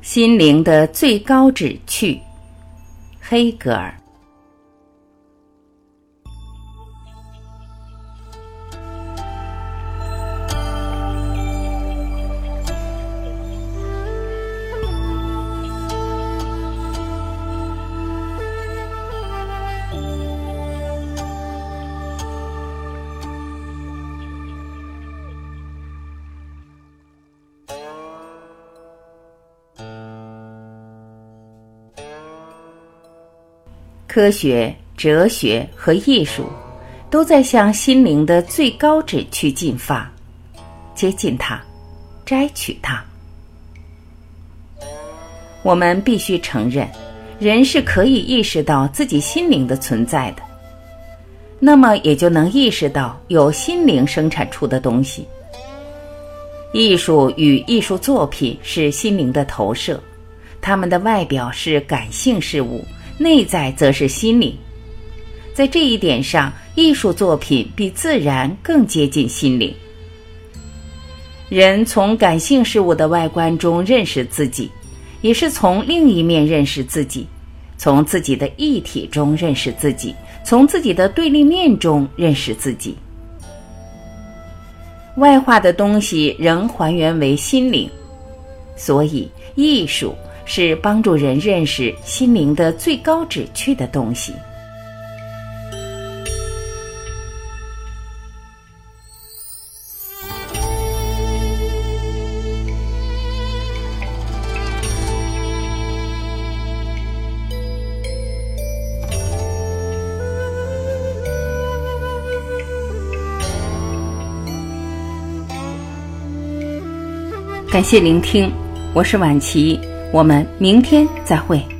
心灵的最高旨趣，黑格尔。科学、哲学和艺术，都在向心灵的最高旨去进发，接近它，摘取它。我们必须承认，人是可以意识到自己心灵的存在的，那么也就能意识到有心灵生产出的东西。艺术与艺术作品是心灵的投射，它们的外表是感性事物。内在则是心灵，在这一点上，艺术作品比自然更接近心灵。人从感性事物的外观中认识自己，也是从另一面认识自己，从自己的一体中认识自己，从自己的对立面中认识自己。外化的东西仍还原为心灵，所以艺术。是帮助人认识心灵的最高旨趣的东西。感谢聆听，我是晚琪。我们明天再会。